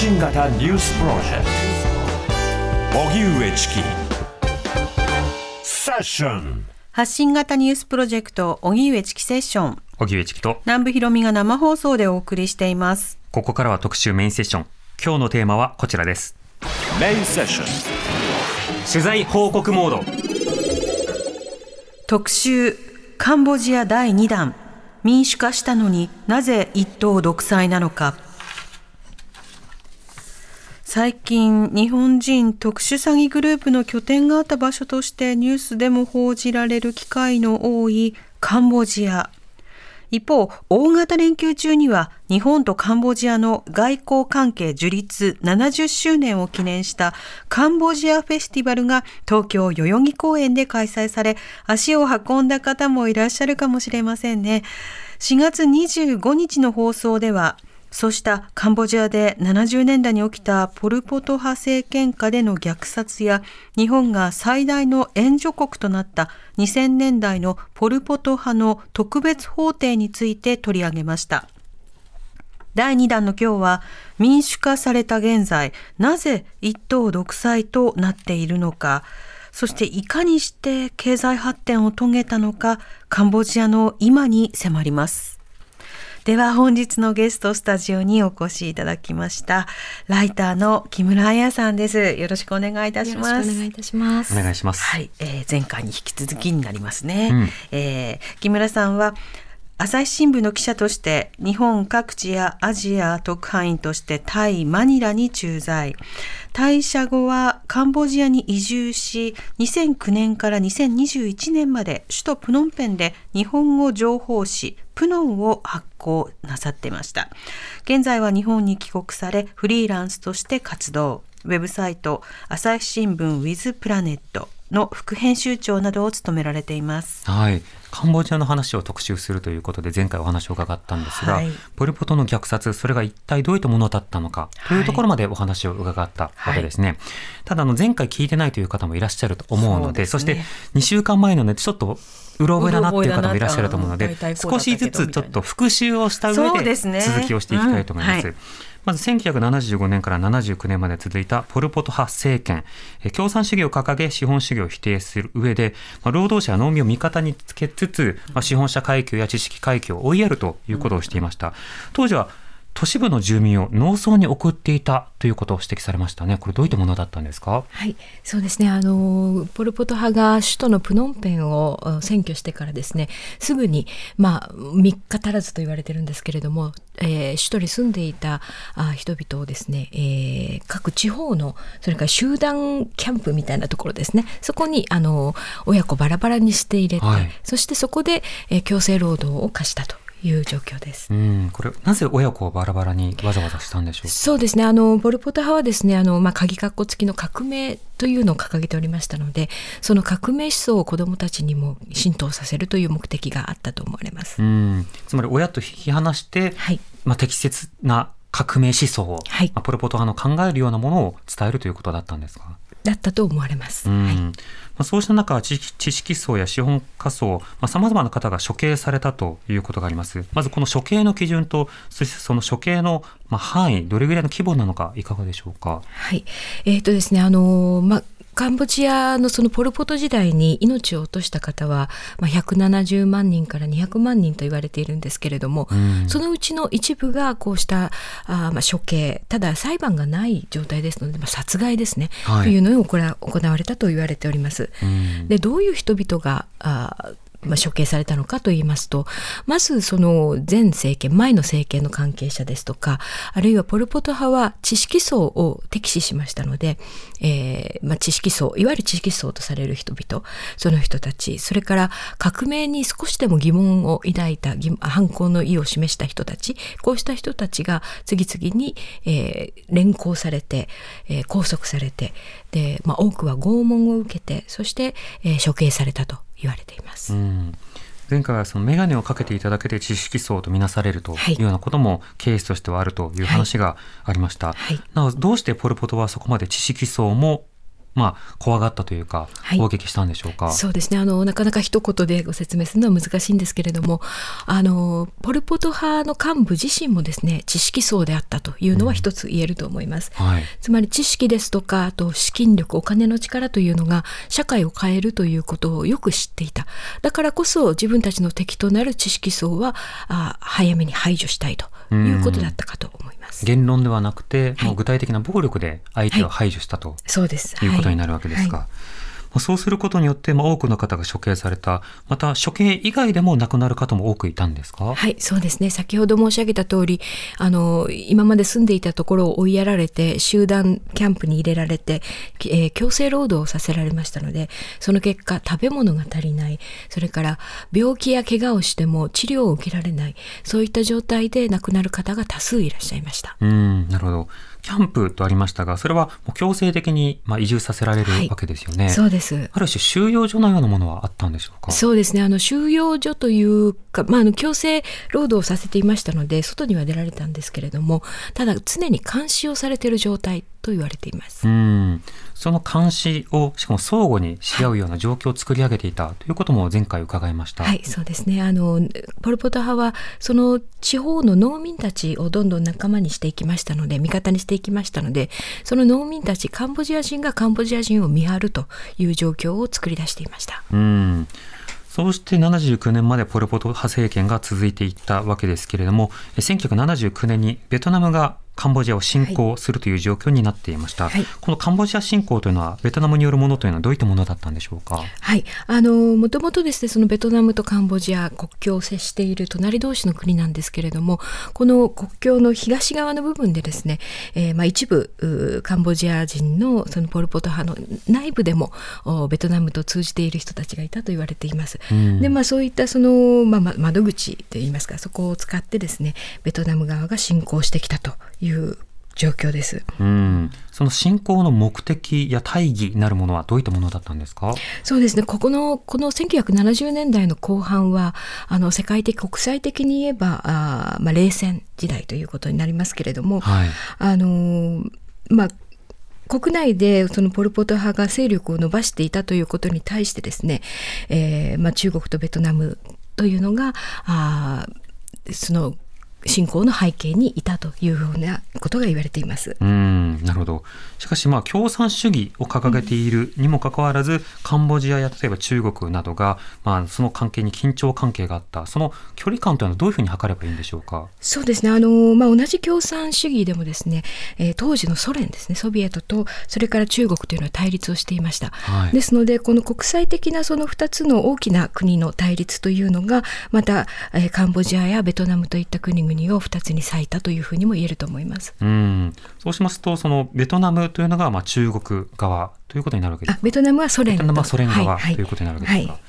信型ニュースプロジェクト。荻上チキ。セッション。発信型ニュースプロジェクト荻上チキセッション。荻上チキと。南部ひろみが生放送でお送りしています。ここからは特集メインセッション。今日のテーマはこちらです。メインセッション。取材報告モード。特集カンボジア第2弾。民主化したのになぜ一党独裁なのか最近日本人特殊詐欺グループの拠点があった場所としてニュースでも報じられる機会の多いカンボジア一方、大型連休中には日本とカンボジアの外交関係樹立70周年を記念したカンボジアフェスティバルが東京代々木公園で開催され、足を運んだ方もいらっしゃるかもしれませんね。4月25日の放送では、そうしたカンボジアで70年代に起きたポル・ポト派政権下での虐殺や日本が最大の援助国となった2000年代のポル・ポト派の特別法廷について取り上げました。第2弾の今日は民主化された現在なぜ一党独裁となっているのかそしていかにして経済発展を遂げたのかカンボジアの今に迫ります。では本日のゲストスタジオにお越しいただきましたライターの木村彩さんです。よろしくお願いいたします。よろしくお願いいたします。お願いします、はい、えー前回に引き続きになりますね、うん。えー木村さんは朝日新聞の記者として日本各地やアジア特派員としてタイ・マニラに駐在。退社後はカンボジアに移住し2009年から2021年まで首都プノンペンで日本語情報誌プノンを発行なさっていました。現在は日本に帰国されフリーランスとして活動。ウェブサイト朝日新聞ウィズプラネットの副編集長などを務められています。はい。カンボジアの話を特集するということで前回お話を伺ったんですが、はい。ポル・ポトの虐殺それが一体どういったものだったのかというところまでお話を伺ったわけですね、ただあの前回聞いてないという方もいらっしゃると思うのでね。そうして2週間前のねちょっとうろ覚えだなっていう方もいらっしゃると思うので少しずつちょっと復習をした上で続きをしていきたいと思います。まず1975年から79年まで続いたポル・ポト派政権、共産主義を掲げ資本主義を否定する上で、ま、労働者や農民を味方につけつつ、ま、資本者階級や知識階級を追いやるということをしていました。当時は都市部の住民を農村に送っていたということを指摘されましたね。これどういったものだったんですか？はい、そうですね。あのポルポト派が首都のプノンペンをあ占拠してからですね、すぐにまあ3日足らずと言われてるんですけれども、えー首都に住んでいたあ人々をですね、えー各地方のそれから集団キャンプみたいなところですね、そこにあの親子バラバラにして入れて、はいそしてそこで、えー強制労働を課したという状況です。うん、これなぜ親子をバラバラにわざわざしたんでしょう？かそうですね。あの、ポルポト派はですね、あの、まあ、鍵括弧付きの革命というのを掲げておりましたので、その革命思想を子どもたちにも浸透させるという目的があったと思われます。うん、つまり親と引き離して、はい。まあ、適切な革命思想を、はいまあ、ポル・ポト派の考えるようなものを伝えるということだったんですか、だったと思われます。うんはい。まあ、そうした中知識層や資本家層さまざ、まな方が処刑されたということがありますまずこの処刑の基準とそしてその処刑のまあ範囲どれぐらいの規模なのかいかがでしょうか？はい。えっ、とですね、あの、まあ、カンボジアのそのポル・ポト時代に命を落とした方は、まあ、170万人から200万人と言われているんですけれども、うん。そのうちの一部がこうしたあーまあ処刑ただ裁判がない状態ですので、まあ、殺害ですね、はい。というのを行行われたと言われております。うん。でどういう人々があーまあ、処刑されたのかと言いますとまずその前政権前の政権の関係者ですとかあるいはポル・ポト派は知識層を敵視しましたので、えーまあ、知識層いわゆる知識層とされる人々その人たちそれから革命に少しでも疑問を抱いた疑反抗の意を示した人たちこうした人たちが次々に、えー連行されて、えー拘束されてで、まあ、多くは拷問を受けてそして、え処刑されたと。言われています。うん前回はその眼鏡をかけていただけで知識層とみなされるとはいいうようなこともケースとしてはあるという話がありました。はいなおどうしてポル・ポトはそこまで知識層もまあ、怖がったというか、はい攻撃したんでしょうか？そうですねあのなかなか一言でご説明するのは難しいんですけれどもあのポル・ポト派の幹部自身もですね知識層であったというのは一つ言えると思います。はい。つまり知識ですとかあと資金力お金の力というのが社会を変えるということをよく知っていただからこそ自分たちの敵となる知識層はあ早めに排除したいということだったかと思います。言論ではなくて、はい。もう具体的な暴力で相手を排除したとそうです。いうことになるわけですが、はいまあそうすることによって、まあ、多くの方が処刑された、また処刑以外でも亡くなる方も多くいたんですか、はい、そうですね。先ほど申し上げた通り、あの、今まで住んでいたところを追いやられて、集団キャンプに入れられて、えー強制労働をさせられましたので、その結果、食べ物が足りない、それから病気や怪我をしても治療を受けられない、そういった状態で亡くなる方が多数いらっしゃいました。うん、なるほど。キャンプとありましたが、それはもう強制的にまあ移住させられるはいわけですよね。そうです。ある種収容所のようなものはあったんでしょうか？そうですね。あの収容所というか、まあ、あの強制労働をさせていましたので、外には出られたんですけれども、ただ常に監視をされている状態と言われています。うん、その監視をしかも相互にし合うような状況を作り上げていたということも前回伺いました。はい、そうですね。あの、ポル・ポト派は、その地方の農民たちをどんどん仲間にしていきましたので、味方にしていきましたので、その農民たち、カンボジア人がカンボジア人を見張るという状況を作り出していました。うんそうして79年までポル・ポト派政権が続いていったわけですけれども、え1979年にベトナムがカンボジアを侵攻するという状況になっていました、はい。このカンボジア侵攻というのはベトナムによるものというのはどういったものだったんでしょうか？はい、あのもともとですねそのベトナムとカンボジア国境を接している隣同士の国なんですけれどもこの国境の東側の部分でですね、えーまあ、一部カンボジア人のそのポル・ポト派の内部でもおベトナムと通じている人たちがいたと言われています。うん。でまあそういったその、まあ、ま窓口といいますかそこを使ってですねベトナム側が侵攻してきたという状況です。うんその侵攻の目的や大義なるものはどういったものだったんですか？そうですね。ここの、この1970年代の後半は、あの、世界的、国際的に言えば、あーまあ、冷戦時代ということになりますけれども、はいあのーまあ、国内でそのポル・ポト派が勢力を伸ばしていたということに対してですね、えーまあ、中国とベトナムというのがあーその侵攻の背景にいたというようなことが言われています。うんなるほどしかしまあ共産主義を掲げているにもかかわらず、カンボジアや例えば中国などが、まあ、その関係に緊張関係があったその距離感というのはどういうふうに測ればいいんでしょうか？そうですね。あの、まあ、同じ共産主義でもですね、えー当時のソ連ですね、ソビエトと、それから中国というのは対立をしていました。はいですので、この国際的なその2つの大きな国の対立というのが、また、えーカンボジアやベトナムといった国々を2つに割いたというふうにも言えると思います。うん。そうしますとそのベトナムというのがまあ中国側ということになるわけですか？あ、ベトナムはソ連ベトナムはソ連側はいはい。ということになるわけですか、はい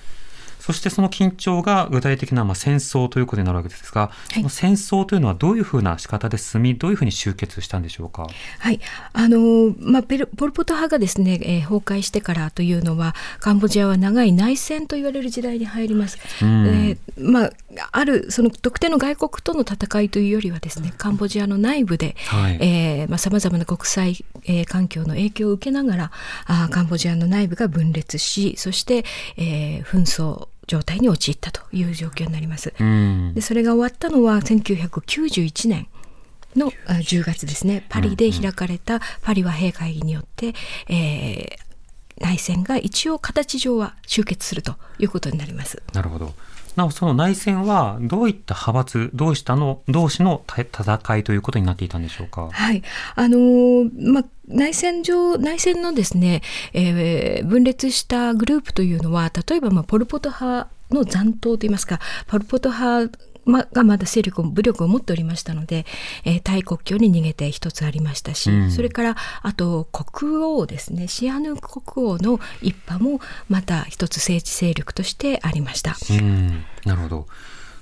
そしてその緊張が具体的なまあ戦争ということになるわけですが、い。その戦争というのはどういうふうな仕方で進みどういうふうに終結したんでしょうか？はい、あのまあ、ペルポル・ポト派がですね、えー崩壊してからというのはカンボジアは長い内戦と言われる時代に入ります。うん。えーまあ、あるその特定の外国との戦いというよりはですねカンボジアの内部ではい。えーまあ、様々な国際、えー環境の影響を受けながらあーカンボジアの内部が分裂しそして、えー紛争状態に陥ったという状況になります。うんでそれが終わったのは1991年のあ10月ですねパリで開かれたパリ和平会議によって、えー内戦が一応形上は終結するということになります。なるほど。なおその内戦はどういった派閥どうしたの同士の戦いということになっていたんでしょうか？はい、あのーまあ内戦上内戦のですね、えー分裂したグループというのは例えば、まあ、ポル・ポト派の残党といいますかポル・ポト派まがまだ勢力を武力を持っておりましたので、えータイ国境に逃げて一つありましたし、うんそれからあと国王ですねシアヌーク国王の一派もまた一つ政治勢力としてありました。うん、なるほど。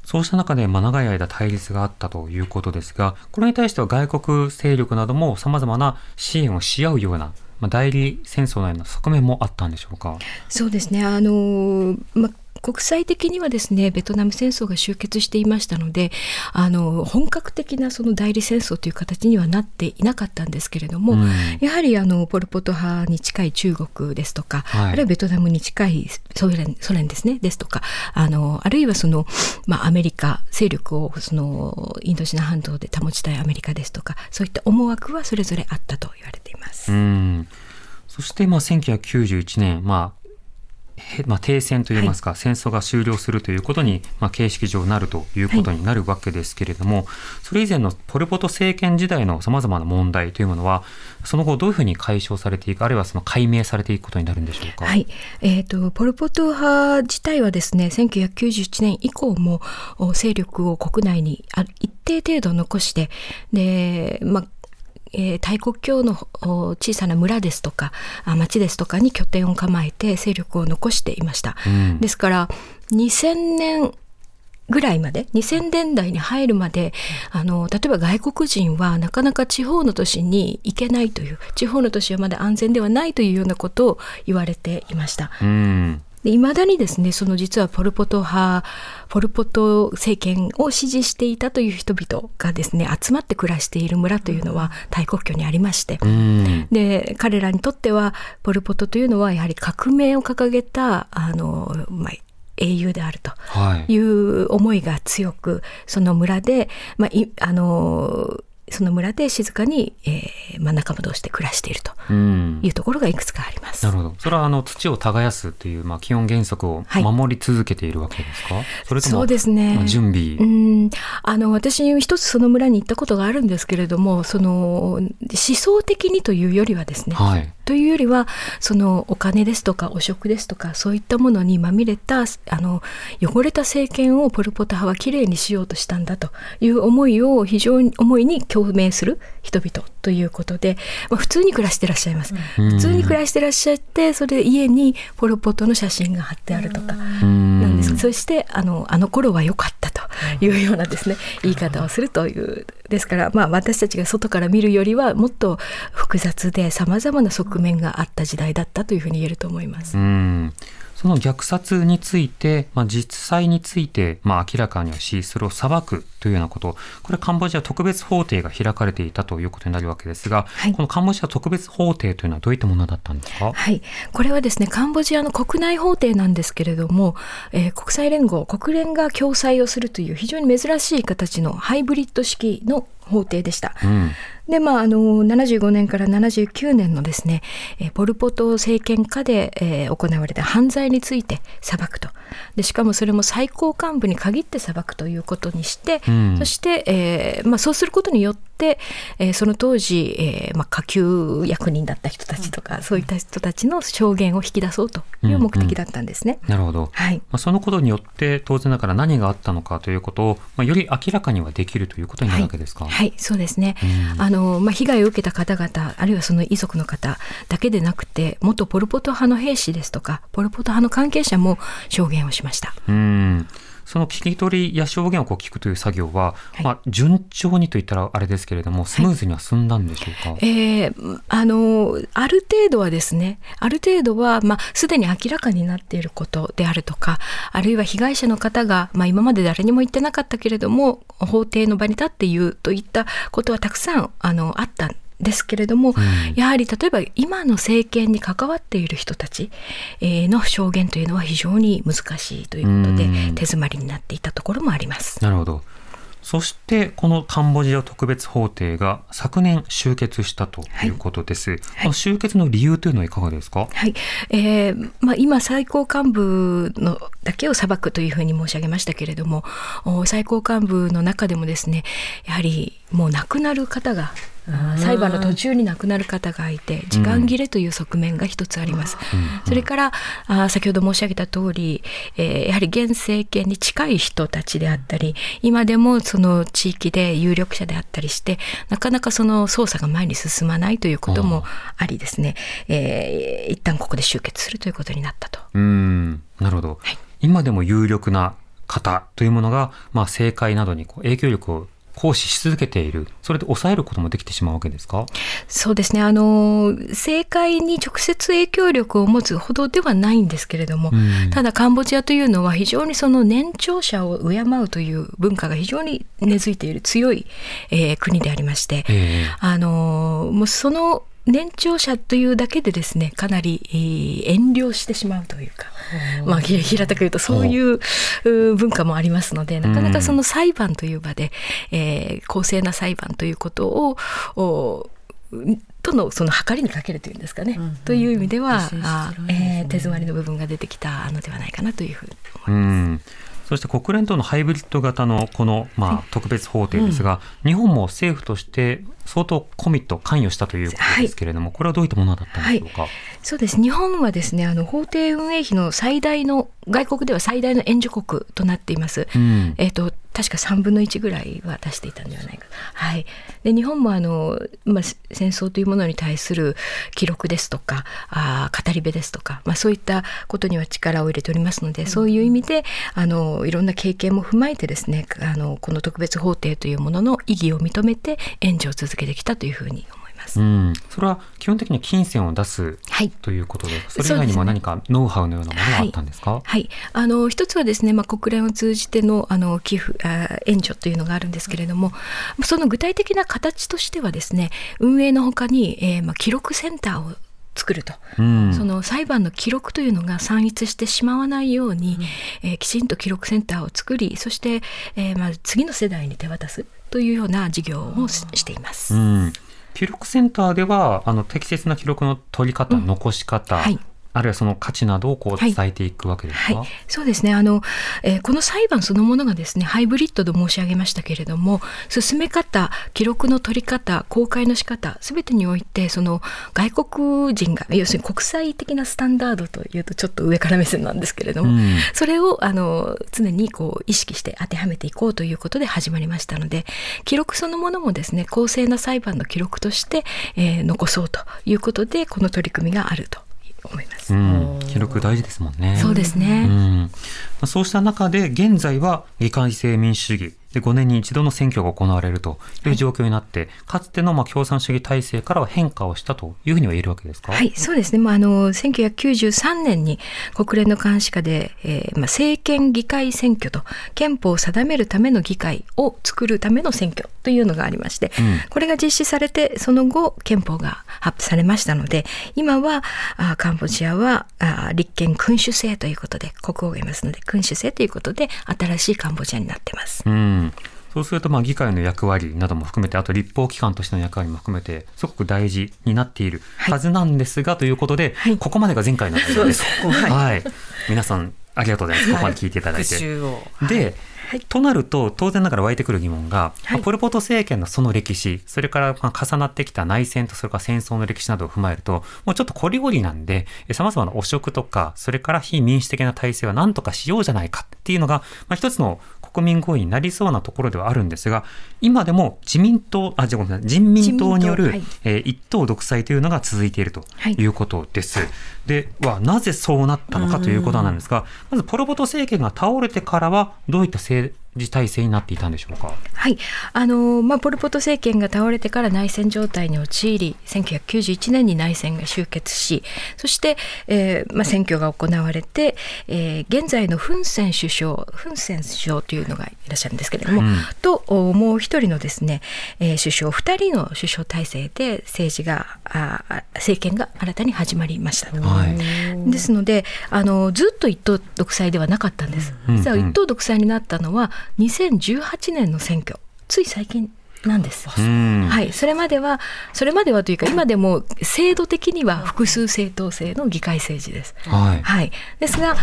そうした中で、まあ、長い間対立があったということですが、これに対しては外国勢力なども様々な支援をし合うような、まあ、代理戦争のような側面もあったんでしょうか？そうですねあのま国際的にはですねベトナム戦争が終結していましたのであの本格的なその代理戦争という形にはなっていなかったんですけれども、うん。やはりあのポル・ポト派に近い中国ですとか、はい。あるいはベトナムに近いソ連ソ連ですねですとかあのあるいはその、まあ、アメリカ勢力をそのインドシナ半島で保ちたいアメリカですとかそういった思惑はそれぞれあったと言われています。うん。そして、まあ、1991年、まあへまあ、停戦といいますか、戦争が終了するということに、まあ、形式上なるということになるわけですけれども、それ以前のポル・ポト政権時代のさまざまな問題というものはその後どういうふうに解消されていくあるいはその解明されていくことになるんでしょうか？はい、えー、とポル・ポト派自体はですね1991年以降もお勢力を国内にあ一定程度残してで、まあえー大国境のお小さな村ですとかあ町ですとかに拠点を構えて勢力を残していました。うんですから2000年ぐらいまで2000年代に入るまであの例えば外国人はなかなか地方の都市に行けないという地方の都市はまだ安全ではないというようなことを言われていました。うんいまだにですねその実はポル・ポト派ポル・ポト政権を支持していたという人々がですね集まって暮らしている村というのは大国境にありまして、うん。で彼らにとってはポル・ポトというのはやはり革命を掲げたあの、まあ、英雄であるとはい。いう思いが強くその村で、まあ、いあのその村で静かに、えーまあ、仲間同士で暮らしているとうんいうところがいくつかあります。なるほど。それはあの土を耕すというまあ基本原則をはい守り続けているわけですか？それともそうですねまあ準備。うんあの私一つその村に行ったことがあるんですけれどもその思想的にというよりはですね、はい。というよりはそのお金ですとか汚職ですとかそういったものにまみれたあの汚れた政権をポル・ポト派はきれいにしようとしたんだという思いを非常に思いに共鳴する人々ということで、まあ、普通に暮らしてらっしゃいます。うん普通に暮らしてらっしゃってそれで家にポル・ポトの写真が貼ってあるとか。うんなんですそしてあのあの頃は良かったというようなですね言い方をするというですから、まあ、私たちが外から見るよりはもっと複雑でさまざまな側面があった時代だったというふうに言えると思います。うんその虐殺について、まあ、実際について、まあ、明らかにはし、それを裁くというようなこと、これカンボジア特別法廷が開かれていたということになるわけですが、はいこのカンボジア特別法廷というのはどういったものだったんですか？はい、これはですねカンボジアの国内法廷なんですけれども、えー国際連合国連が共催をするという非常に珍しい形のハイブリッド式の法廷でした。うん。でまあ、あの75年から79年のですね、えーポル・ポト政権下で、えー行われた犯罪について裁くとでしかもそれも最高幹部に限って裁くということにして、うんそして、えーまあ、そうすることによって、えーその当時、えーまあ、下級役人だった人たちとか、そういった人たちの証言を引き出そうという目的だったんですね。なるほど。はいまあ、そのことによって当然ながら何があったのかということを、まあ、より明らかにはできるということになるわけですか。はい、はいそうですね。うんあののまあ、被害を受けた方々あるいはその遺族の方だけでなくて元ポル・ポト派の兵士ですとかポル・ポト派の関係者も証言をしました。うんその聞き取りや証言をこう聞くという作業は、はいまあ、順調にといったらあれですけれどもスムーズには進んだんでしょうか？えーあのある程度はですねある程度は、まあ、すでに明らかになっていることであるとかあるいは被害者の方が、まあ、今まで誰にも言ってなかったけれども法廷の場に立って言うといったことはたくさんあのあったんですけれども、やはり例えば今の政権に関わっている人たちえーの証言というのは非常に難しいということでうん手詰まりになっていたところもあります。なるほど。そしてこのカンボジア特別法廷が昨年終結したということです。この終結の理由というのはいかがですか？はいえーまあ、今最高幹部のだけを裁くというふうに申し上げましたけれどもお最高幹部の中でもですねやはりもう亡くなる方が裁判の途中に亡くなる方がいて時間切れという側面が一つあります。それからあー先ほど申し上げた通り、えーやはり現政権に近い人たちであったり今でもその地域で有力者であったりしてなかなかその捜査が前に進まないということもありですね、えー一旦ここで終結するということになったと。うーん、なるほど。今でも有力な方というものが、まあ、政界などにこう影響力を行使し続けている。それで抑えることもできてしまうわけですか？そうですね。あの政界に直接影響力を持つほどではないんですけれども、うん。ただカンボジアというのは非常にその年長者を敬うという文化が非常に根付いている強い、えー国でありまして、ええ。あのもうその年長者というだけでですねかなり、えー遠慮してしまうというか、まあ、ひ平たく言うとそういう文化もありますのでなかなかその裁判という場で、えー公正な裁判ということをおとのその計りにかけるというんですかね、という意味では、ね。えー手詰まりの部分が出てきたのではないかなというふうに思います。うん。そして国連とのハイブリッド型のこの、まあ、特別法廷ですが、日本も政府として相当コミット、関与したということですけれども、これはどういったものだったんでしょうか？そうです。日本はですねあの法廷運営費の最大の外国では最大の援助国となっています。うん。えー、と確か3分の1ぐらいは出していたんではない。か、はい、で日本もあの、まあ、せ戦争というものに対する記録ですとかあー語り部ですとか、まあ、そういったことには力を入れておりますので、そういう意味であのいろんな経験も踏まえてですねあのこの特別法廷というものの意義を認めて援助を続けてきたというふうに思います。うん、それは基本的に金銭を出すはい。ということで、それ以外にも何かノウハウのようなものがあったんですか？はい、あの一つはですね、まあ、国連を通じてのあの寄付あ援助というのがあるんですけれどもその具体的な形としてはですね運営のほかに、えーまあ、記録センターを作ると、うん、その裁判の記録というのが散逸してしまわないように、えーきちんと記録センターを作りそして、えーまあ、次の世代に手渡すというような事業をししています。うん、記録センターではあの適切な記録の取り方、残し方、はいあるいはその価値などをこうはい。伝えていくわけですか？はい、そうですね。あの、えーこの裁判そのものがですねハイブリッドと申し上げましたけれども進め方記録の取り方公開の仕方すべてにおいてその外国人が要するに国際的なスタンダードというとちょっと上から目線なんですけれども、うん。それをあの常にこう意識して当てはめていこうということで始まりましたので記録そのものもですね公正な裁判の記録として、えー残そうということでこの取り組みがあると思います。うん、記録大事ですもんね。そうですね、うん。まあそうした中で現在は議会制民主主義で5年に一度の選挙が行われるという状況になって、かつてのまあ共産主義体制からは変化をしたというふうには言えるわけですか？はい、そうですね。まあ、あの、1993年に国連の監視下で、えーまあ、政権議会選挙と憲法を定めるための議会を作るための選挙というのがありまして、うんこれが実施されて、その後、憲法が発布されましたので、今は、あカンボジアはあ立憲君主制ということで、国王がいますので、君主制ということで、新しいカンボジアになってます。うん、そうするとまあ議会の役割なども含めてあと立法機関としての役割も含めてすごく大事になっているはずなんですが、ということで、はい。ここまでが前回の内容です。はい、皆さんありがとうございます。ここまで聞いていただいて。で、となると当然ながら湧いてくる疑問が、はい。まあポル・ポト政権のその歴史それからまあ重なってきた内戦とそれから戦争の歴史などを踏まえるともうちょっとこりごりなんでさまざまな汚職とかそれから非民主的な体制は何とかしようじゃないかっていうのが、まあ、一つの国民合意になりそうなところではあるんですが今でも自民党あじゃあごめんなさい人民党による、自民党えー一党独裁というのが続いているとはい。いうことです。ではなぜそうなったのかということなんですが、まずポル・ポト政権が倒れてからはどういった政治体制になっていたんでしょうか？はい、あのまあ、ポル・ポト政権が倒れてから内戦状態に陥り1991年に内戦が終結しそして、えーまあ、選挙が行われて、えー現在のフン・セン首相フン・セン首相というのがいらっしゃるんですけれども、うんとおもう一人のですね、えー首相2人の首相体制で政治がああ政権が新たに始まりました。はいですのであのずっと一党独裁ではなかったんです。うん実は一党独裁になったのは2018年の選挙つい最近なんです。うんはい、それまではそれまではというか今でも制度的には複数政党制の議会政治です。はいはい、ですが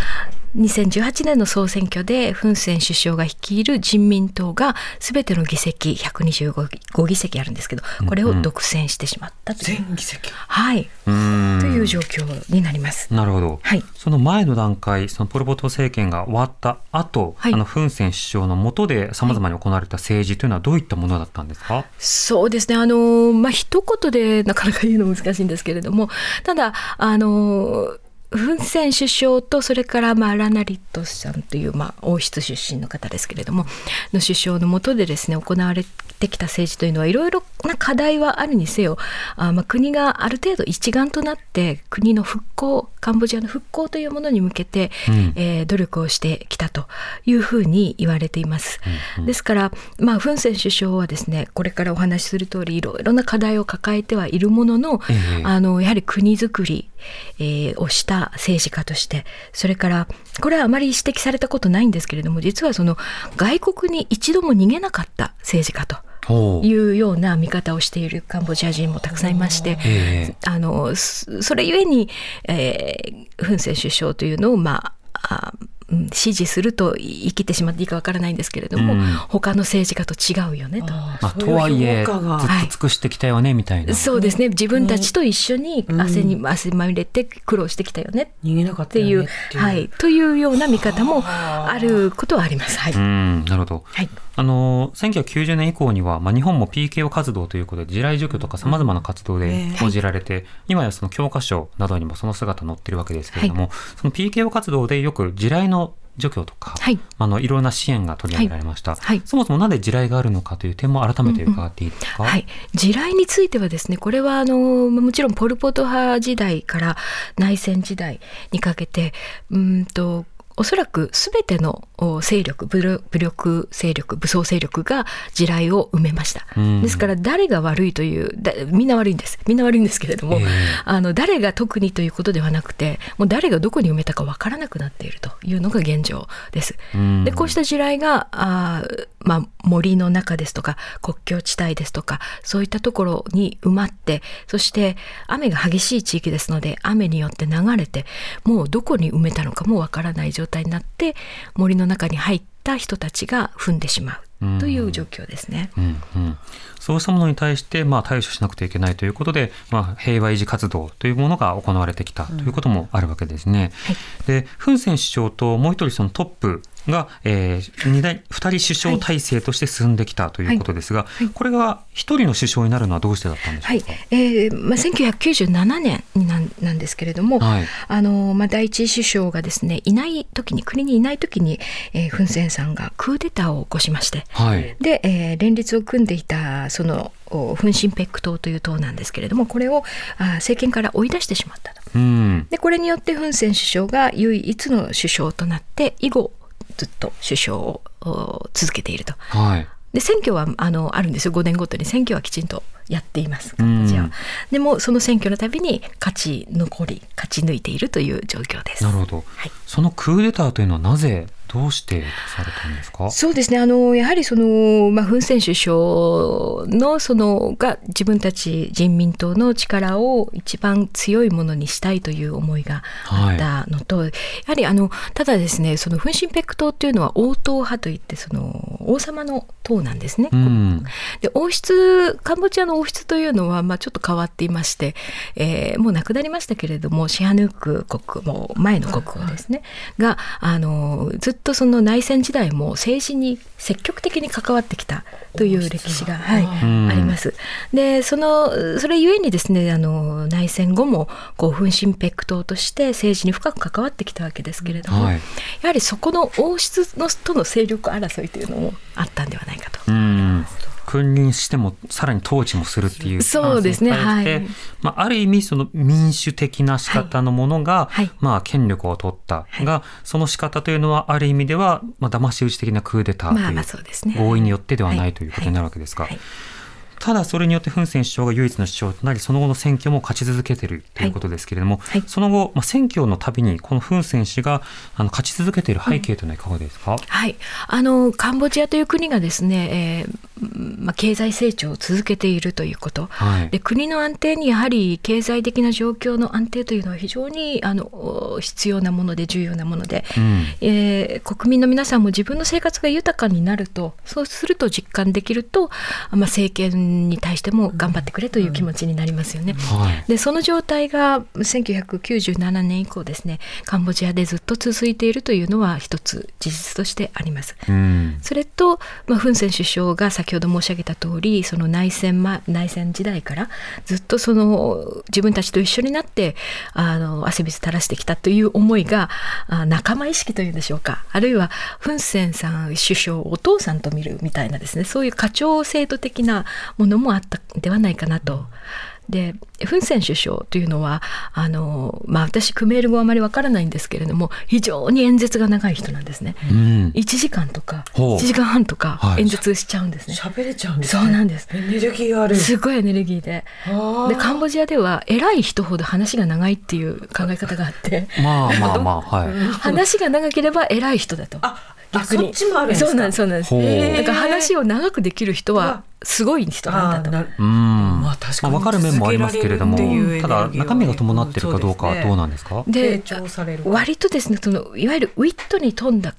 2018年の総選挙でフン・セン首相が率いる人民党が全ての議席125議席あるんですけどこれを独占してしまったという、全議席？はい、うん。という状況になります。なるほど、はい。その前の段階そのポル・ポト政権が終わった後、はい。あのフン・セン首相の下でさまざまに行われた政治というのはどういったものだったんですか、そうですね。あの、まあ、一言でなかなか言うの難しいんですけれども、ただ、あの、フン・セン首相とそれから、まあ、ラナリットさんという、まあ、王室出身の方ですけれどもの首相の下でですね行われってきた政治というのはいろいろな課題はあるにせよあまあ国がある程度一丸となって国の復興カンボジアの復興というものに向けて、うん。えー努力をしてきたというふうに言われています。ですから、まあ、フン・セン首相はですねこれからお話しする通りいろいろな課題を抱えてはいるものの、ええ。あのやはり国づくり、えーをした政治家としてそれからこれはあまり指摘されたことないんですけれども実はその外国に一度も逃げなかった政治家と。いうような見方をしているカンボジア人もたくさんいまして、ええあのそそれゆえに、えー、フン・セン首相というのを、まあ、あうん支持すると言い切ってしまっていいかわからないんですけれども、うん。他の政治家と違うよねと。まあ、とはいえずっと尽くしてきたよねみたいな、そうですね。自分たちと一緒に汗に、汗まみれて苦労してきたよね。逃げなかっったていうよねっていう。はい、というような見方もあ。ることはあります。はい、うんなるほど。はい。あの1990年以降には、まあ、日本も PKO 活動ということで地雷除去とかさまざまな活動で報じられて、今やその教科書などにもその姿載ってるわけですけれども、その PKO 活動でよく地雷の除去とか、はい。あのいろんな支援が取り上げられました、はい。そもそもなんで地雷があるのかという点も改めて伺っていいですか、はい、地雷についてはですねこれはあのもちろんポル・ポト派時代から内戦時代にかけてうーんとおそらく全てのお勢力武力武力勢力武装勢力が地雷を埋めました、うん。ですから誰が悪いというだみんな悪いんです。みんな悪いんですけれども、ええ。あの誰が特にということではなくてもう誰がどこに埋めたかわからなくなっているというのが現状です。うん。でこうした地雷があー、まあ、森の中ですとか国境地帯ですとかそういったところに埋まってそして雨が激しい地域ですので雨によって流れてもうどこに埋めたのかもわからない状態になって森の中に入った人たちが踏んでしまう。という状況ですね。うんうん、そうしたものに対して、まあ、対処しなくてはいけないということで、まあ、平和維持活動というものが行われてきたということもあるわけですね。はい。でフン・セン首相ともう一人そのトップが、えー、二代二人首相体制として進んできたということですが、これが一人の首相になるのはどうしてだったんでしょはい。うか。、えーまあ、1997年になんなんですけれども、はい。あのまあ、第一首相がですねいない時に国にいない時に、えーフン・センさんがクーデターを起こしましてはい。で、えー連立を組んでいたそのおフン・シンペック党という党なんですけれどもこれをあ政権から追い出してしまったと。うん。でこれによってフン・セン首相が唯一の首相となって以後ずっと首相をお続けていると。はいで選挙はあのあるんですよ5年ごとに選挙はきちんとやっていますカンボジアはうん。でもその選挙のたびに勝ち残り勝ち抜いているという状況です。なるほど、はい。そのクーデターというのはなぜどうしてされたんですか？そうですね。あのやはりその、まあ、フン・セン首相のそのが自分たち人民党の力を一番強いものにしたいという思いがあったのと、やはりあのただですねそのフン・シンペック党っていうのは王党派といってその王様の党なんですね。うん。で王室カンボジアの王室というのは、まあ、ちょっと変わっていまして、えーもう亡くなりましたけれどもシハヌーク国もう前の国王ですねがあのずっとその内戦時代も政治に積極的に関わってきたという歴史が、はいうんあります。でそのそれゆえにですねあの内戦後もこうフン・シンペック党として政治に深く関わってきたわけですけれども、はいやはりそこの王室のとの勢力争いというのもあったんではないかと。うん君臨してもさらに統治もするっていうそうですね。はい。まあ、ある意味その民主的な仕方のものが、はい。まあ、権力を取ったが、その仕方というのはある意味では、まあ騙し討ち的なクーデターという、合意によってではなはいいということになるわけですが、はいただそれによってフン・セン首相が唯一の首相となりその後の選挙も勝ち続けているということですけれども、はい。その後、まあ、選挙のたびにこのフン・セン氏があの勝ち続けている背景というのはいかがですか、はい、あのカンボジアという国がですね、えーまあ、経済成長を続けているということ、はい。で国の安定にやはり経済的な状況の安定というのは非常にあのお必要なもので重要なもので、うん。えー国民の皆さんも自分の生活が豊かになるとそうすると実感できると、まあ、政権に対しても頑張ってくれという気持ちになりますよね。はいでその状態が1997年以降ですねカンボジアでずっと続いているというのは一つ事実としてあります。うんそれと、まあ、フン・セン首相が先先ほど申し上げた通りその内戦,、ま、内戦時代からずっとその自分たちと一緒になってあの汗水垂らしてきたという思いがあ仲間意識というんでしょうかあるいはフン・センさん首相をお父さんと見るみたいなですねそういう家長制度的なものもあったんではないかなと。でフン・セン首相というのはあの、まあ、私クメール語はあまりわからないんですけれども非常に演説が長い人なんですね。うん1時間とかほう1時間半とかはい演説しちゃうんですね。喋れちゃうんですそうなんですエネルギーあるすごいエネルギーで。でカンボジアでは偉い人ほど話が長いっていう考え方があってまあまあまあはい。話が長ければ偉い人だと。あそっちもあるんですか？そうなんですそうなんです。ほうだから話を長くできる人はすごい人なんだと。なうん。まあ確かにまあ分かる面もありますけれどもたはだ中身が伴ってるかどうかそうですねどうなんですか？で成長される割とですねそのいわゆるウィットに富んだ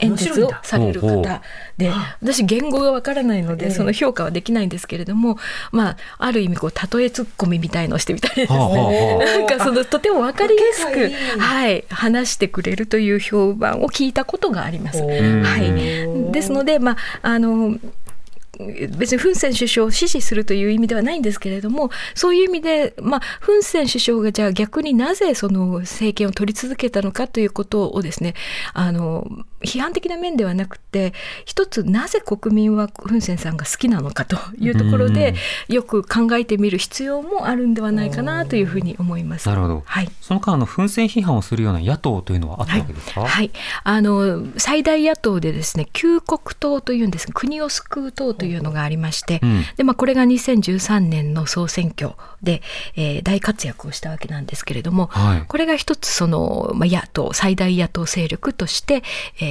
演説をされる方で私言語がわからないのでええその評価はできないんですけれども、まあある意味こう例えツッコミみたいのをしてみたいですね。なんかそのとてもわかりやすくはい話してくれるという評判を聞いたことがあります。はい。ですのでまああの別にフン・セン首相を支持するという意味ではないんですけれどもそういう意味で、まあ、フン・セン首相がじゃあ逆になぜその政権を取り続けたのかということをですねあの批判的な面ではなくて一つなぜ国民はフン・センさんが好きなのかというところでよく考えてみる必要もあるんではないかなというふうに思います。なるほど。はい。その間あの奮戦批判をするような野党というのはあったわけですか？はい、あの最大野党でですね救国党というんですが国を救う党というのがありまして、うん。でまあ、これが2013年の総選挙で、えー大活躍をしたわけなんですけれども、はい。これが一つその、まあ、野党最大野党勢力として、えー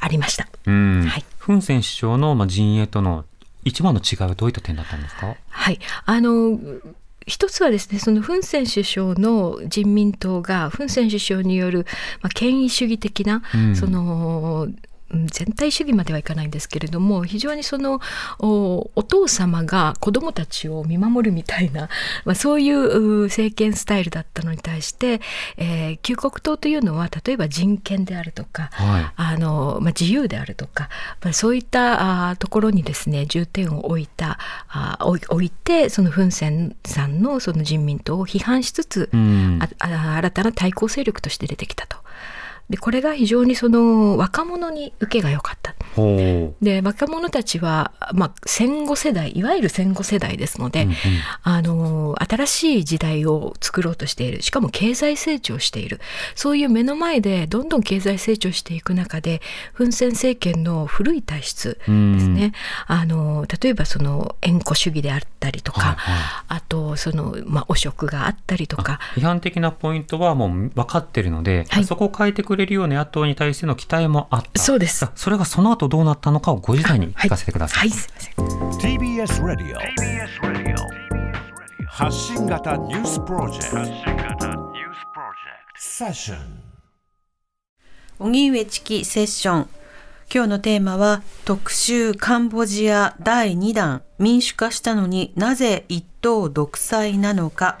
ありました。うんはい。フンセン首相のまあ陣営との一番の違いはどういった点だったんですか？はい、あの一つはですねそのフン・セン首相の人民党がフン・セン首相による、まあ、権威主義的な、うんそのうん全体主義まではいかないんですけれども非常にそのおお父様が子供たちを見守るみたいな、まあ、そういうう政権スタイルだったのに対して、えー救国党というのは例えば人権であるとか、はいあのまあ、自由であるとか、まあ、そういったあーところにですね重点を置いたあー置いてそのフン・センさんのその人民党を批判しつつ、あ新たな対抗勢力として出てきたと。でこれが非常にその若者に受けが良かった。ほで若者たちは、まあ、戦後世代いわゆる戦後世代ですので、うんうん。あの新しい時代を作ろうとしている。しかも経済成長している。そういう目の前でどんどん経済成長していく中でフン・セン政権の古い体質ですね、あの例えばその縁故主義であったりとか、はいはあとその、まあ、汚職があったりとか。批判的なポイントはもう分かってるので、はい。そこを変えてくれるような野党に対しての期待もあった。そうです。それがその後どうなったのかをご時代に聞かせてください。はい、すいません。TBS Radio 発信型ニュースプロジェクト。セッション荻上チキセッション。今日のテーマは特集カンボジア第2弾。民主化したのになぜ一党独裁なのか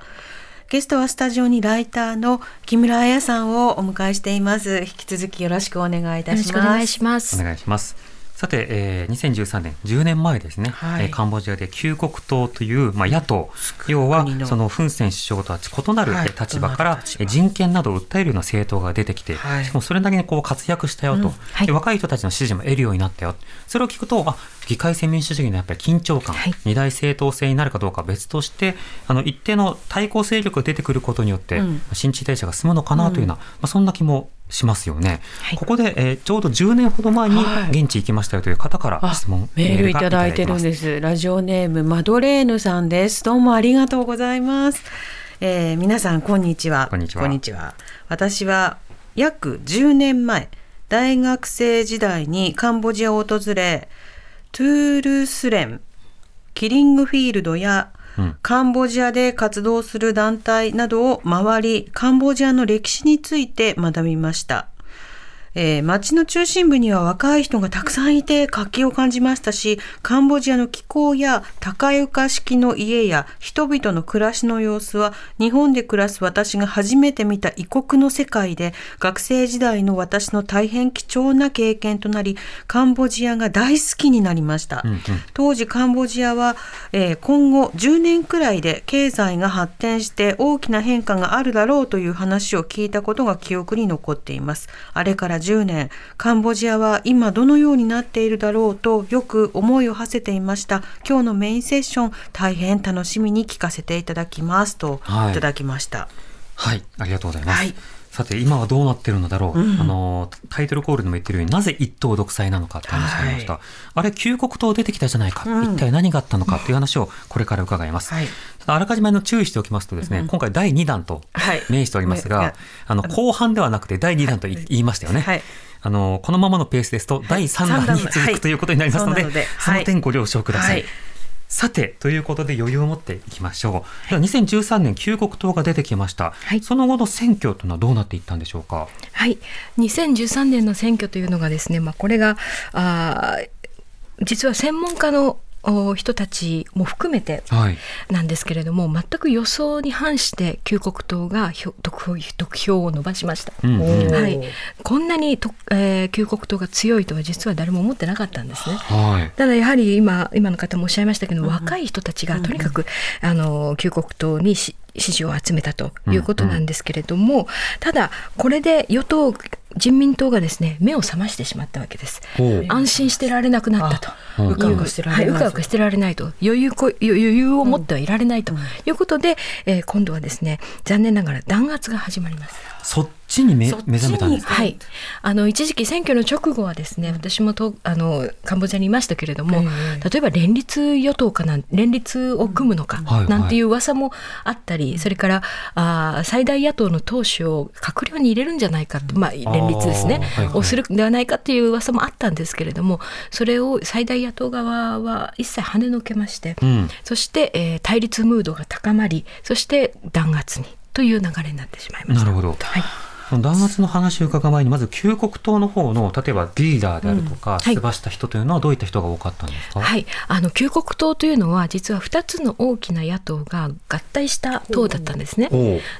ゲストはスタジオにライターの木村彩さんをお迎えしています。引き続きよろしくお願いいたします。しくお願いします。お願いします。さて、えー、2013年10年前ですね、はい。えーカンボジアで救国党という、まあ、野党。要はそのフン・セン首相とは異なる立場から、異なる立場。えー人権などを訴えるような政党が出てきて、はい。しかもそれなりにこう活躍したよと、はい。で若い人たちの支持も得るようになったよ。それを聞くとあ議会制民主主義のやっぱり緊張感、はい二大政党制になるかどうかは別としてあの一定の対抗勢力が出てくることによって、うん新陳代謝が進むのかなというような、まあ、そんな気もしますよね。はいここで、えーちょうど10年ほど前にはい現地行きましたよという方からあ質問、メールいただいてるんす。です。ラジオネームマドレーヌさんです。どうもありがとうございます。えー皆さんこんにちは。こんにちは私は約10年前、大学生時代にカンボジアを訪れ、トゥールスレン、キリングフィールドやうんカンボジアで活動する団体などを回り、カンボジアの歴史について学びました。えー街の中心部には若い人がたくさんいて活気を感じましたし、カンボジアの気候や高床式の家や人々の暮らしの様子は日本で暮らす私が初めて見た異国の世界で学生時代の私の大変貴重な経験となり、カンボジアが大好きになりました。当時カンボジアは、えー今後10年くらいで経済が発展して大きな変化があるだろうという話を聞いたことが記憶に残っています。あれから10年、カンボジアは今どのようになっているだろうとよく思いを馳せていました。今日のメインセッション大変楽しみに聞かせていただきますとはいいただきました。はい、ありがとうございます。はいさて今はどうなってるのだろう、あのタイトルコールでも言ってるようになぜ一党独裁なのかって話がありました、はあれ旧国党出てきたじゃないか、うん。一体何があったのかっていう話をこれから伺います、はい。あらかじめの注意しておきますとですね、今回第2弾とはい。明しておりますが、ねあの後半ではなくて第2弾と言いましたよね、はい。あのこのままのペースですと第3弾に続はいくということになりますので,、その点ご了承ください、はいさてということで余裕を持っていきましょう。では2013年旧国党が出てきました、はい。その後の選挙というのはどうなっていったんでしょうか？はい、2013年の選挙というのがですね、まあ、これがあー実は専門家のお人たちも含めてはい。なんですけれども全く予想に反して旧国党が得票得票を伸ばしました。うんうん。はい、こんなにと、えー旧国党が強いとは実は誰も思ってなかったんですね。はい。ただやはり今今の方もおっしゃいましたけど、若い人たちがとにかく、あの旧国党にし支持を集めたということなんですけれども、ただこれで与党人民党がですね目を覚ましてしまったわけです。安心してられなくなったと。あうん。うかうかしてられないはい。うかうかしてられないと。余裕こ余裕を持ってはいられないということで、えー今度はですね残念ながら弾圧が始まります。そっちに目覚めたんですか？はい、あの一時期選挙の直後はですね私もとあのカンボジアにいましたけれども、例えば連立与党かなん連立を組むのかはいなんていう噂もあったり、それからあー最大野党の党首を閣僚に入れるんじゃないかって、まあ、連立ですね、はいはい。をするんではないかっていう噂もあったんですけれどもそれを最大野党側は一切跳ねのけまして、うん。そして、えー対立ムードが高まりそして弾圧にという流れになってしまいました。なるほど。はいその弾圧の話を伺う前にまず旧国党の方の例えばリーダーであるとか、はい。出馬した人というのはどういった人が多かったんですか、はい、あの旧国党というのは実は2つの大きな野党が合体した党だったんですね。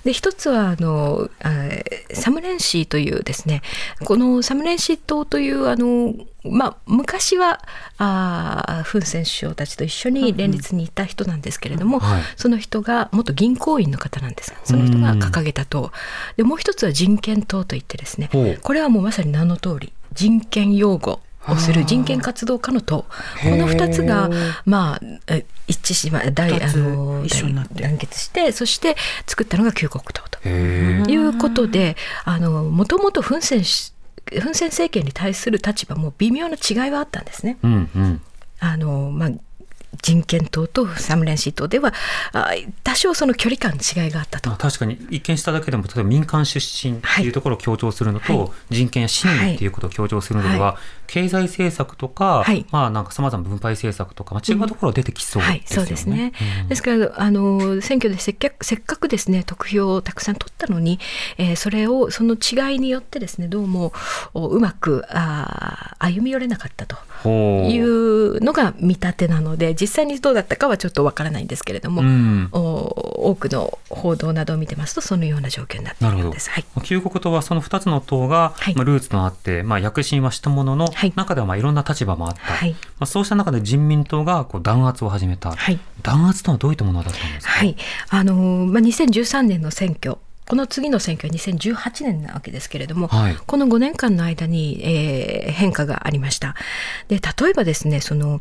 で一つはあの、えーサムレンシーというですねこのサムレンシー党というあの、まあ、昔はあーフン・セン首相たちと一緒に連立にいた人なんですけれども、はい。その人が元銀行員の方なんですがその人が掲げた党でもう一つは人権党といってですねこれはもうまさに名の通り人権擁護をする人権活動家の党この2つがまあえ一致しま大二つあの一緒になって。団結してそして作ったのが旧国党ということであのもともとフン・センしフン・セン政権に対する立場も微妙な違いはあったんですね。うんうんあのまあ人権党とサムレンシー党ではあ多少その距離感の違いがあったと。まあ、確かに一見しただけでも例えば民間出身っていうところを強調するのと、はい。人権や市民っていうことを強調するのでは、経済政策とか、はい。まあなんかさまざまな分配政策とか、まあ、違うところ出てきそうはい、ですよね。そうですね。うん。ですからあの選挙でせっかくせっかくですね得票をたくさん取ったのに、えーそれをその違いによってですねどうもおうまくあー歩み寄れなかったというのが見立てなので実際にどうだったかはちょっとわからないんですけれども、うん。お多くの報道などを見てますとそのような状況になっていなるほど。るんです。はい旧国党はその2つの党が、はい。まあ、ルーツとなって、まあ、躍進はしたものの、はい。中ではまあいろんな立場もあった、はい。まあ、そうした中で人民党がこう弾圧を始めた、はい。弾圧とはどういったものだったんですか、はい、あのまあ、2013年の選挙この次の選挙は2018年なわけですけれども、はいこの5年間の間に、えー変化がありました。で例えばですねその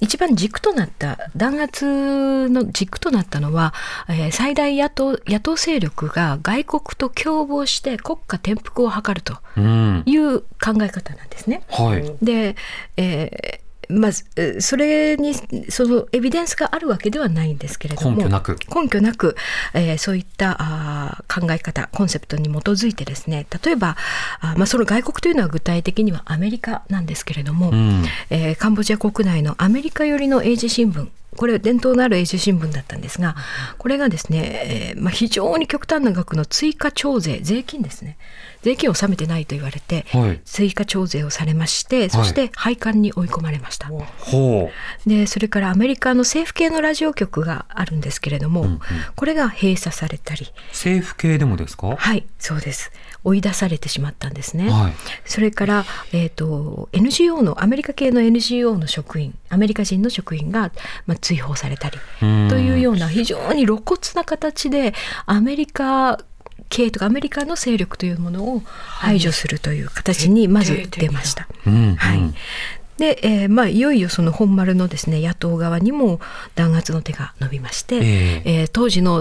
一番軸となった弾圧の軸となったのは、えー最大野党野党勢力が外国と共謀して国家転覆を図るとうんいう考え方なんですね。はいで、えーまずえーそれにそのエビデンスがあるわけではないんですけれども根拠なく。根拠なく、えーそういったあー考え方コンセプトに基づいてですね例えばあーまあ、その外国というのは具体的にはアメリカなんですけれども、うん。えーカンボジア国内のアメリカ寄りの英字新聞これ伝統のある英字新聞だったんですがこれがですね、えーまあ、非常に極端な額の追加徴税税金ですね税金を納めてないと言われて、はい。追加徴税をされましてそして廃刊に追い込まれました。ほでそれからアメリカの政府系のラジオ局があるんですけれども、うんうん。これが閉鎖されたり。う政府系でもですか？はいそうです。追い出されてしまったんですね。はい。それから、えー、と NGO のアメリカ系の NGO の職員アメリカ人の職員が、まあ、追放されたりうん。というような非常に露骨な形でアメリカ系とかアメリカの勢力というものを排除するという形にまず出ました。うんうん。はいで、えーまあ、いよいよその本丸のですね野党側にも弾圧の手が伸びまして、ええ。えー当時の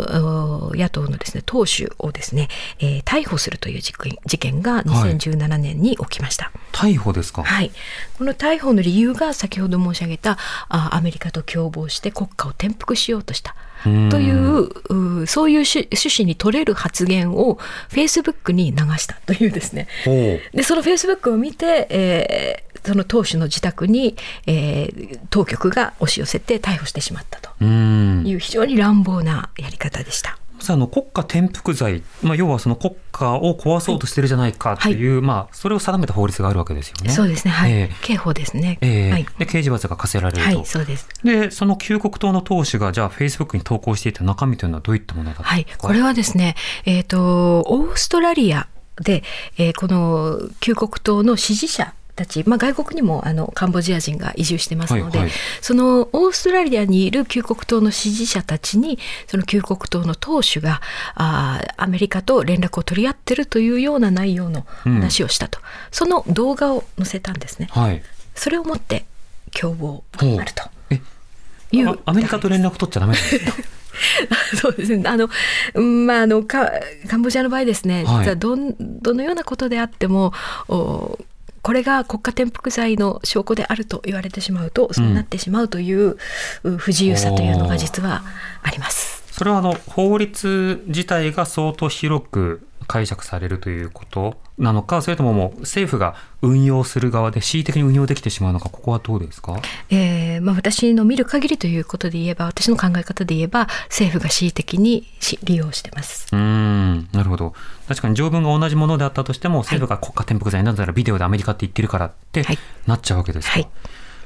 お野党のですね党首をですね、えー逮捕するという事件事件が2017年に起きました。逮捕ですか？はい、この逮捕の理由が先ほど申し上げたあアメリカと共謀して国家を転覆しようとした。うん。といううそういう趣趣旨に取れる発言をフェイスブックに流したというですね。ほでそのフェイスブックを見て、えーその党首の自宅に、えー当局が押し寄せて逮捕してしまったと。いう非常に乱暴なやり方でした。さああの国家転覆罪、まあ、要はその国家を壊そうとしてるじゃないかっていう、まあ、それを定めた法律があるわけですよね。そうですね、はい、ええ。刑法ですね。ええ。はい、で刑事罰が課せられると、はい、そうです。でその旧国党の党首がじゃあフェイスブックに投稿していた中身というのはどういったものだったんですか、はい、これはですね、えっ、と、オーストラリアで、えーこの旧国党の支持者たち、まあ、外国にもあのカンボジア人が移住してますので、はいはい。そのオーストラリアにいる旧国党の支持者たちにその旧国党の党首があーアメリカと連絡を取り合ってるというような内容の話をしたと、その動画を載せたんですね。はい。それをもって共謀ほうあると。えいうあアメリカと連絡取っちゃダメなんですか？そうですね。あの、うんまあ、あの、かカンボジアの場合ですね、はい。実はどん、どのようなことであっても、おこれが国家転覆罪の証拠であると言われてしまうと、そうなってしまうという、う不自由さというのが実はあります。それはあの法律自体が相当広く解釈されるということなのかそれとももう政府が運用する側で恣意的に運用できてしまうのかここはどうですか？えーまあ、私の見る限りということで言えば、私の考え方で言えば、政府が恣意的にし利用してます。うーんなるほど。確かに条文が同じものであったとしても政府が国家転覆罪なぜならビデオでアメリカって言ってるからってはい。なっちゃうわけですか、はい。は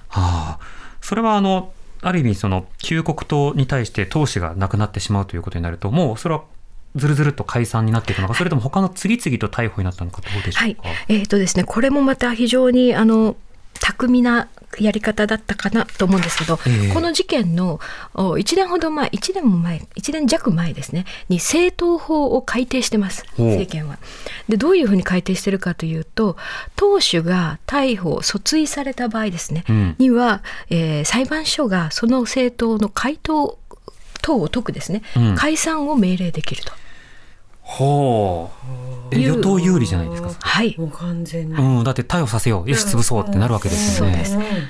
あ。それはあのある意味その旧国党に対して党首がなくなってしまうということになるともうそれはずるずるっと解散になっていくのかそれとも他の次々と逮捕になったのかどうでしょはい。うか、、えーとですね、これもまた非常にあの巧みなやり方だったかなと思うんですけど、ええ。この事件のお1年ほど前、1年も前、1年弱前ですね、に政党法を改定してます、政権は。で、どういうふうに改定してるかというと、党首が逮捕、訴追された場合ですね、うん。には、えー裁判所がその政党の回答等を解くですね、うん。解散を命令できると。ほう。与党有利じゃないですか、はい。もう完全に。うん、だって逮捕させよう。よし潰そうってなるわけですよね、そうです。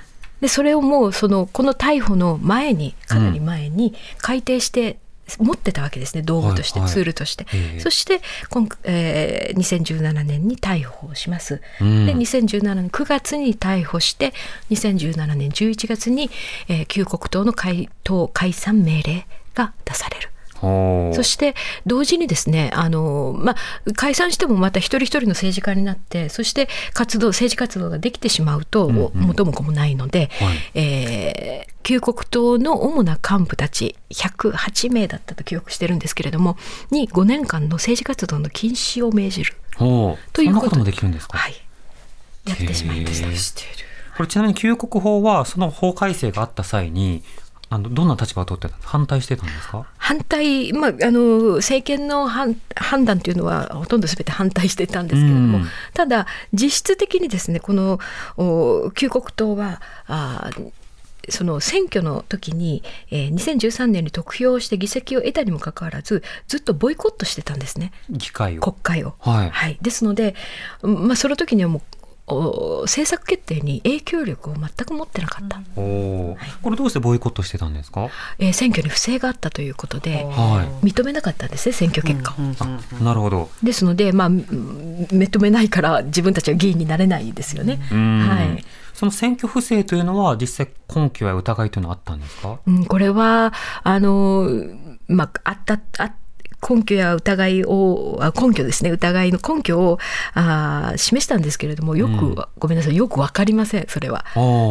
でそれをもうそのこの逮捕の前にかなり前に改定して持ってたわけですね。道具として、はいはい。ツールとして、ええ。そして今、えー2017年に逮捕をします、うん。で2017年9月に逮捕して2017年11月に、えー旧国党の解党解散命令が出される。そして同時にですねあの、まあ、解散してもまた一人一人の政治家になってそして活動政治活動ができてしまうと、うんうん。元も子もないので、はい。えー旧国党の主な幹部たち108名だったと記憶してるんですけれどもに5年間の政治活動の禁止を命じる、ということもできるんですか、はい、やってしまいました。これちなみに旧国法はその法改正があった際にあのどんな立場を取ってた？反対してたんですか？反対、まあ、あの政権の判判断というのはほとんどすべて反対してたんですけれども、うん。ただ実質的にですねこのお旧国党はあーその選挙の時に、えー2013年に得票して議席を得たにもかかわらずずっとボイコットしてたんですね。議会を。国会を。はい。ですので、うんまあ、その時にはもうお政策決定に影響力を全く持ってなかった、おおこれどうしてボイコットしてたんですか？えー選挙に不正があったということでは認めなかったんですね選挙結果を。なるほど。ですので、まあ、うん認めないから自分たちは議員になれないですよね。うん。はい。その選挙不正というのは実際根拠や疑いというのはあったんですか？うん、これはあの、まあ、あったあ根拠や疑いをあ根拠ですね。疑いの根拠をあー示したんですけれどもよく、うん。ごめんなさい。よくわかりませんそれは。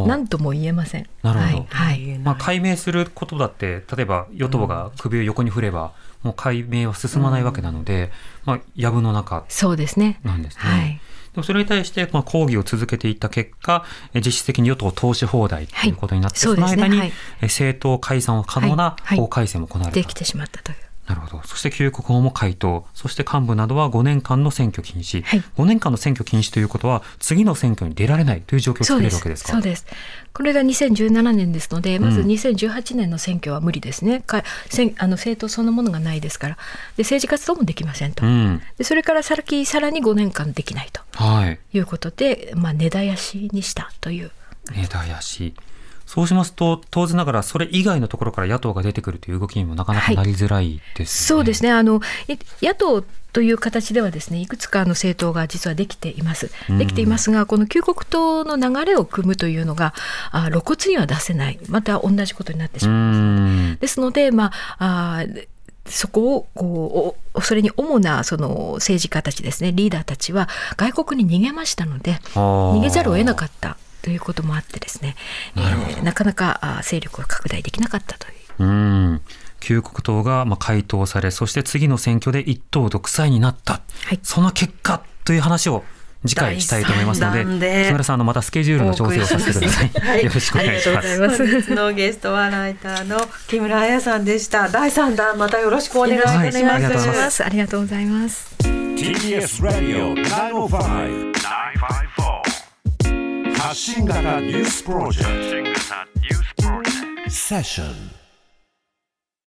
何とも言えません。なるほど。はい、はい。まあ、解明することだって例えば与党が首を横に振れば、もう解明は進まないわけなので、まあ、藪の中そうですね。なんですね。はい。でもそれに対して、まあ、抗議を続けていった結果、え実質的に与党投資放題ということになって、はいその間に、ねは政党解散可能なはい。はい。法改正も行われた。できてしまったというなるほど。そして旧国法も回答。そして幹部などは5年間の選挙禁止。はい5年間の選挙禁止ということは、次の選挙に出られないという状況を作れるわけですか？そうですこれが2017年ですのでまずうん2018年の選挙は無理ですね、かせんあの政党そのものがないですからで政治活動もできませんと、うん。でそれから先さらに5年間できないとはい。いうことで、まあ、根絶やしにしたという根絶やし。そうしますと、当然ながらそれ以外のところから野党が出てくるという動きにもなかなかなりづらいですよね。そうですね。あのい野党という形ではですねいくつかの政党が実はできています。うん。できていますがこの旧国党の流れを組むというのがあ露骨には出せない。また同じことになってしうまいます。ん。ですので、まあ、あーそこをこうおそれに主なその政治家たちですねリーダーたちは外国に逃げましたので逃逃げざるを得なかったということもあってですね、えーなかなかあー勢力を拡大できなかったという。うん。旧国党がまあ回答され、そして次の選挙で一党独裁になった。はいその結果という話を次回したいと思いますので、木村さん、あのまたスケジュールの調整をさせてください。はいよろしくお願いします。ありがとうございます本日のゲストはライターの木村彩さんでした。第三弾またよろしくお願いします。はいありがとうございますす。ありがとうございます。TBS Radio 905発信型ニュースプロジェクト。セッション